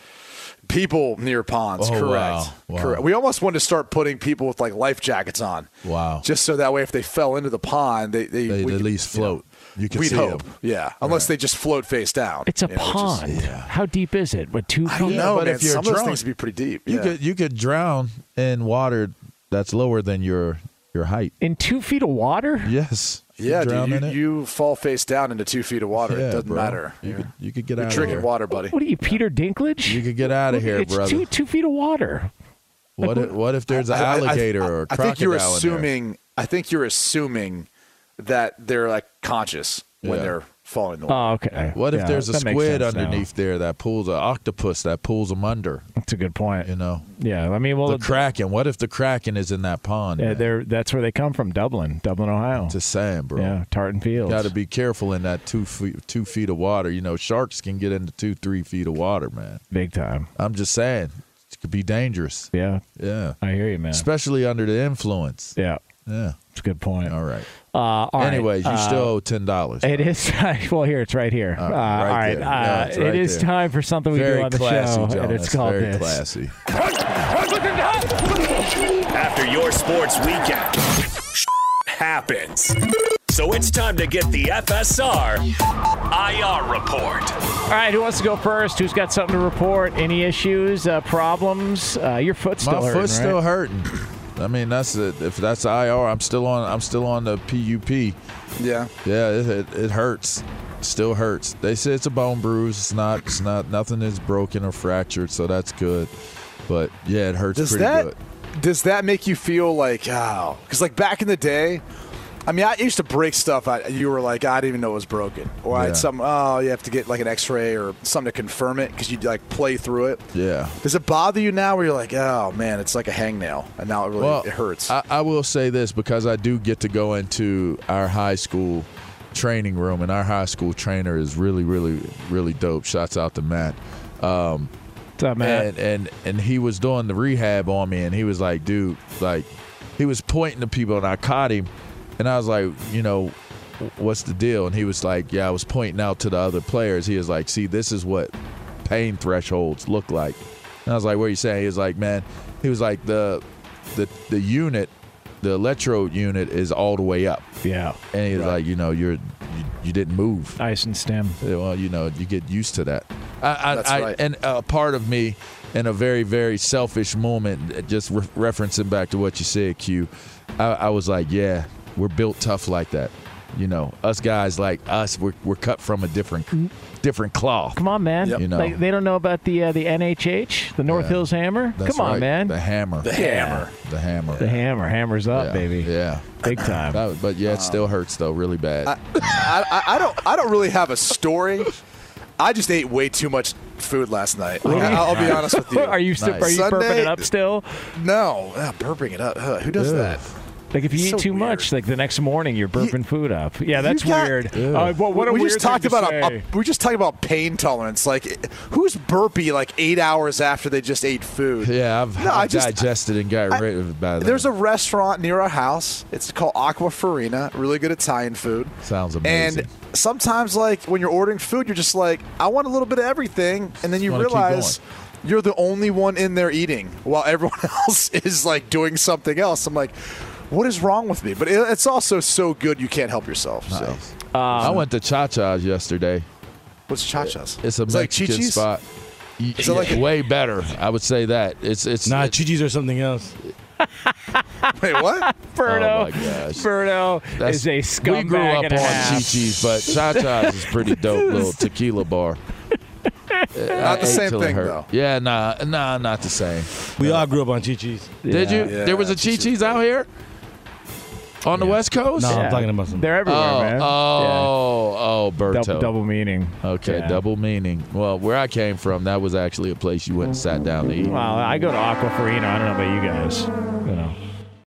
Speaker 4: People near ponds,
Speaker 2: Oh,
Speaker 4: correct.
Speaker 2: wow. Wow.
Speaker 4: Correct. We almost wanted to start putting people with like life jackets on.
Speaker 2: Wow.
Speaker 4: Just so that way, if they fell into the pond, they they
Speaker 2: They'd
Speaker 4: we
Speaker 2: at
Speaker 4: could-
Speaker 2: least
Speaker 4: you know,
Speaker 2: float. You can
Speaker 4: we'd
Speaker 2: see
Speaker 4: hope,
Speaker 2: 'em.
Speaker 4: yeah. Unless they just float face down.
Speaker 6: It's a
Speaker 4: you know, which is-
Speaker 6: pond. How deep is it? What two
Speaker 4: I don't
Speaker 6: feet?
Speaker 4: know,
Speaker 2: but
Speaker 4: man.
Speaker 2: if you're
Speaker 4: Some of those things would be pretty deep.
Speaker 2: You
Speaker 4: yeah.
Speaker 2: could you could drown in water that's lower than your your height.
Speaker 6: In two feet of water?
Speaker 2: Yes. You
Speaker 4: yeah,
Speaker 2: drown
Speaker 4: dude. You, you fall face down into two feet of water.
Speaker 2: Yeah,
Speaker 4: it doesn't
Speaker 2: bro.
Speaker 4: matter.
Speaker 2: You
Speaker 4: You're-
Speaker 2: could you could get
Speaker 4: you're
Speaker 2: out of
Speaker 4: drinking
Speaker 2: here.
Speaker 4: water, buddy.
Speaker 6: What are you, Peter Dinklage?
Speaker 2: You could get out of here,
Speaker 6: it's
Speaker 2: brother.
Speaker 6: Two two feet of water.
Speaker 2: What if, what if there's an
Speaker 4: I- I- I-
Speaker 2: alligator or a
Speaker 4: I
Speaker 2: crocodile
Speaker 4: think you're
Speaker 2: in there?
Speaker 4: assuming. I think you're assuming that they're like conscious when
Speaker 2: Yeah.
Speaker 4: they're falling in the water.
Speaker 6: Oh, okay.
Speaker 2: What if
Speaker 6: Yeah,
Speaker 2: there's a squid
Speaker 6: sense now.
Speaker 2: underneath there that pulls an octopus that pulls them under?
Speaker 6: That's a good point.
Speaker 2: You know,
Speaker 6: Yeah, I mean, well,
Speaker 2: the kraken. What if the kraken is in that pond?
Speaker 6: yeah,
Speaker 2: man?
Speaker 6: they're that's where they come from, Dublin, Dublin, Ohio.
Speaker 2: Just saying, bro.
Speaker 6: Yeah, Tartan Fields.
Speaker 2: Got to be careful in that two feet, two feet of water. You know, sharks can get into two, three feet of water, man.
Speaker 6: big time.
Speaker 2: I'm just saying, it could be dangerous.
Speaker 6: Yeah,
Speaker 2: Yeah,
Speaker 6: I hear you, man.
Speaker 2: especially under the influence.
Speaker 6: yeah,
Speaker 2: Yeah.
Speaker 6: it's a good point.
Speaker 2: All right.
Speaker 6: Uh, all right,
Speaker 2: Anyways, you
Speaker 6: uh,
Speaker 2: still owe ten dollars.
Speaker 6: It is well here. It's right here.
Speaker 2: Uh,
Speaker 6: Uh,
Speaker 2: right
Speaker 6: all right,
Speaker 2: there. Yeah,
Speaker 6: uh,
Speaker 2: it's right
Speaker 6: is
Speaker 2: there.
Speaker 6: time for something we
Speaker 2: Very
Speaker 6: do on the
Speaker 2: classy,
Speaker 6: show,
Speaker 2: Jonas.
Speaker 6: and it's called
Speaker 2: Very
Speaker 6: this.
Speaker 2: classy.
Speaker 3: After your sports weekend, happens. So it's time to get the FSR IR report.
Speaker 6: All right, who wants to go first? Who's got something to report? Any issues, uh, problems? Uh, your foot's still
Speaker 2: My
Speaker 6: hurting,
Speaker 2: foot's
Speaker 6: right?
Speaker 2: still hurting. I mean, that's it. If that's IR, I'm still on. I'm still on the PUP.
Speaker 4: Yeah.
Speaker 2: Yeah, it, it, it hurts. Still hurts. They say it's a bone bruise. It's not. It's not. Nothing is broken or fractured, so that's good. But yeah, it hurts
Speaker 4: Does
Speaker 2: pretty
Speaker 4: that
Speaker 2: good.
Speaker 4: does that make you feel like oh? Because like back in the day, I mean, I used to break stuff. I, you were like, I didn't even know it was broken, or I had some. Oh, you have to get like an X-ray or something to confirm it because you like play through it.
Speaker 2: Yeah.
Speaker 4: Does it bother you now where you're like, oh man, it's like a hangnail, and now it really
Speaker 2: Well,
Speaker 4: it hurts?
Speaker 2: I, I will say this because I do get to go into our high school training room, and our high school trainer is really, really, really dope. Shouts out to Matt. Um,
Speaker 6: What's up, Matt?
Speaker 2: and and and he was doing the rehab on me, and he was like, dude, like, he was pointing to people, and I caught him, and I was like, you know, what's the deal? And he was like, yeah, I was pointing out to the other players. He was like, see, this is what pain thresholds look like. And I was like, what are you saying? He was like, man, he was like the the the unit, the electrode unit is all the way up.
Speaker 6: yeah,
Speaker 2: And he was like, you know, you're you, you didn't move.
Speaker 6: ice and stem.
Speaker 2: Yeah, Well, you know, you get used to that. I, I,
Speaker 4: That's
Speaker 2: I,
Speaker 4: right.
Speaker 2: And a part of me, in a very, very selfish moment, just re- referencing back to what you said, Q, I, I was like, yeah, we're built tough like that. You know, us guys like us, we're, we're cut from a different different cloth.
Speaker 6: Come on, man.
Speaker 2: You know.
Speaker 6: Like they don't know about the uh, the NHH, the North
Speaker 2: Yeah.
Speaker 6: Hills Hammer.
Speaker 2: That's
Speaker 6: Come on,
Speaker 2: right.
Speaker 6: man.
Speaker 2: The hammer.
Speaker 4: the
Speaker 6: Yeah.
Speaker 4: hammer.
Speaker 2: The hammer.
Speaker 6: The hammer, hammers up,
Speaker 2: yeah.
Speaker 6: baby.
Speaker 2: Yeah.
Speaker 6: Big time.
Speaker 2: That- but yeah, it still hurts though, really bad.
Speaker 4: I, I, I don't I don't really have a story. I just ate way too much food last night. Like, I, will be honest with you.
Speaker 6: are you still,
Speaker 2: Nice.
Speaker 6: are you burping it up still?
Speaker 4: No, ah, burping it up. Ugh, who does
Speaker 2: Ugh.
Speaker 4: that?
Speaker 6: Like if you
Speaker 4: It's
Speaker 6: eat
Speaker 4: so
Speaker 6: too
Speaker 4: weird.
Speaker 6: much, like the next morning you're burping food up. Yeah, that's
Speaker 4: got-
Speaker 6: weird. Uh, what, what a
Speaker 4: we
Speaker 6: weird
Speaker 4: just talked
Speaker 6: to
Speaker 4: about a,
Speaker 6: say.
Speaker 4: a, we just talked about pain tolerance. Like, who's burpy like eight hours after they just ate food?
Speaker 2: yeah, I've,
Speaker 4: No, I
Speaker 2: I've
Speaker 4: just-
Speaker 2: digested and got
Speaker 4: I-
Speaker 2: rid of it by then.
Speaker 4: There's a restaurant near our house. It's called Aqua Farina. Really good Italian food.
Speaker 2: Sounds amazing.
Speaker 4: And sometimes, like when you're ordering food, you're just like, I want a little bit of everything, and then you realize you're the only one in there eating while everyone else is like doing something else. I'm like, what is wrong with me? But it, it's also so good you can't help yourself. So,
Speaker 2: Nice. Um, I went to Cha Cha's yesterday.
Speaker 4: what's Cha Cha's?
Speaker 2: It's a
Speaker 4: Is it like
Speaker 2: Mexican
Speaker 4: Chi-Chi's?
Speaker 2: spot.
Speaker 4: Is it like a-
Speaker 2: way better? I would say that it's it's
Speaker 8: Nah,
Speaker 2: it's-
Speaker 8: Chi-Chi's or something else.
Speaker 4: Wait, what?
Speaker 6: Birdo,
Speaker 2: Oh my gosh.
Speaker 6: Birdo
Speaker 2: That's-
Speaker 6: is a scumbag
Speaker 2: We grew up
Speaker 6: and
Speaker 2: on
Speaker 6: half.
Speaker 2: Chi Chi's, but Cha Cha's is pretty dope little tequila bar.
Speaker 4: Not the same thing, though.
Speaker 2: Yeah, nah, nah, not the same.
Speaker 8: We all grew up on Chi-Chi's.
Speaker 2: Did you?
Speaker 4: Yeah,
Speaker 2: there was a Chi Chi's out here. On the West Coast?
Speaker 8: No,
Speaker 6: Yeah.
Speaker 8: I'm talking about some.
Speaker 6: They're everywhere,
Speaker 2: oh,
Speaker 6: man.
Speaker 2: oh, oh,
Speaker 6: Yeah.
Speaker 2: Berto.
Speaker 6: Double, double meaning.
Speaker 2: Okay,
Speaker 6: Yeah.
Speaker 2: double meaning. Well, where I came from, that was actually a place you went and sat down to eat.
Speaker 6: Well, I go to Aquafarina. I don't know about you guys. You know.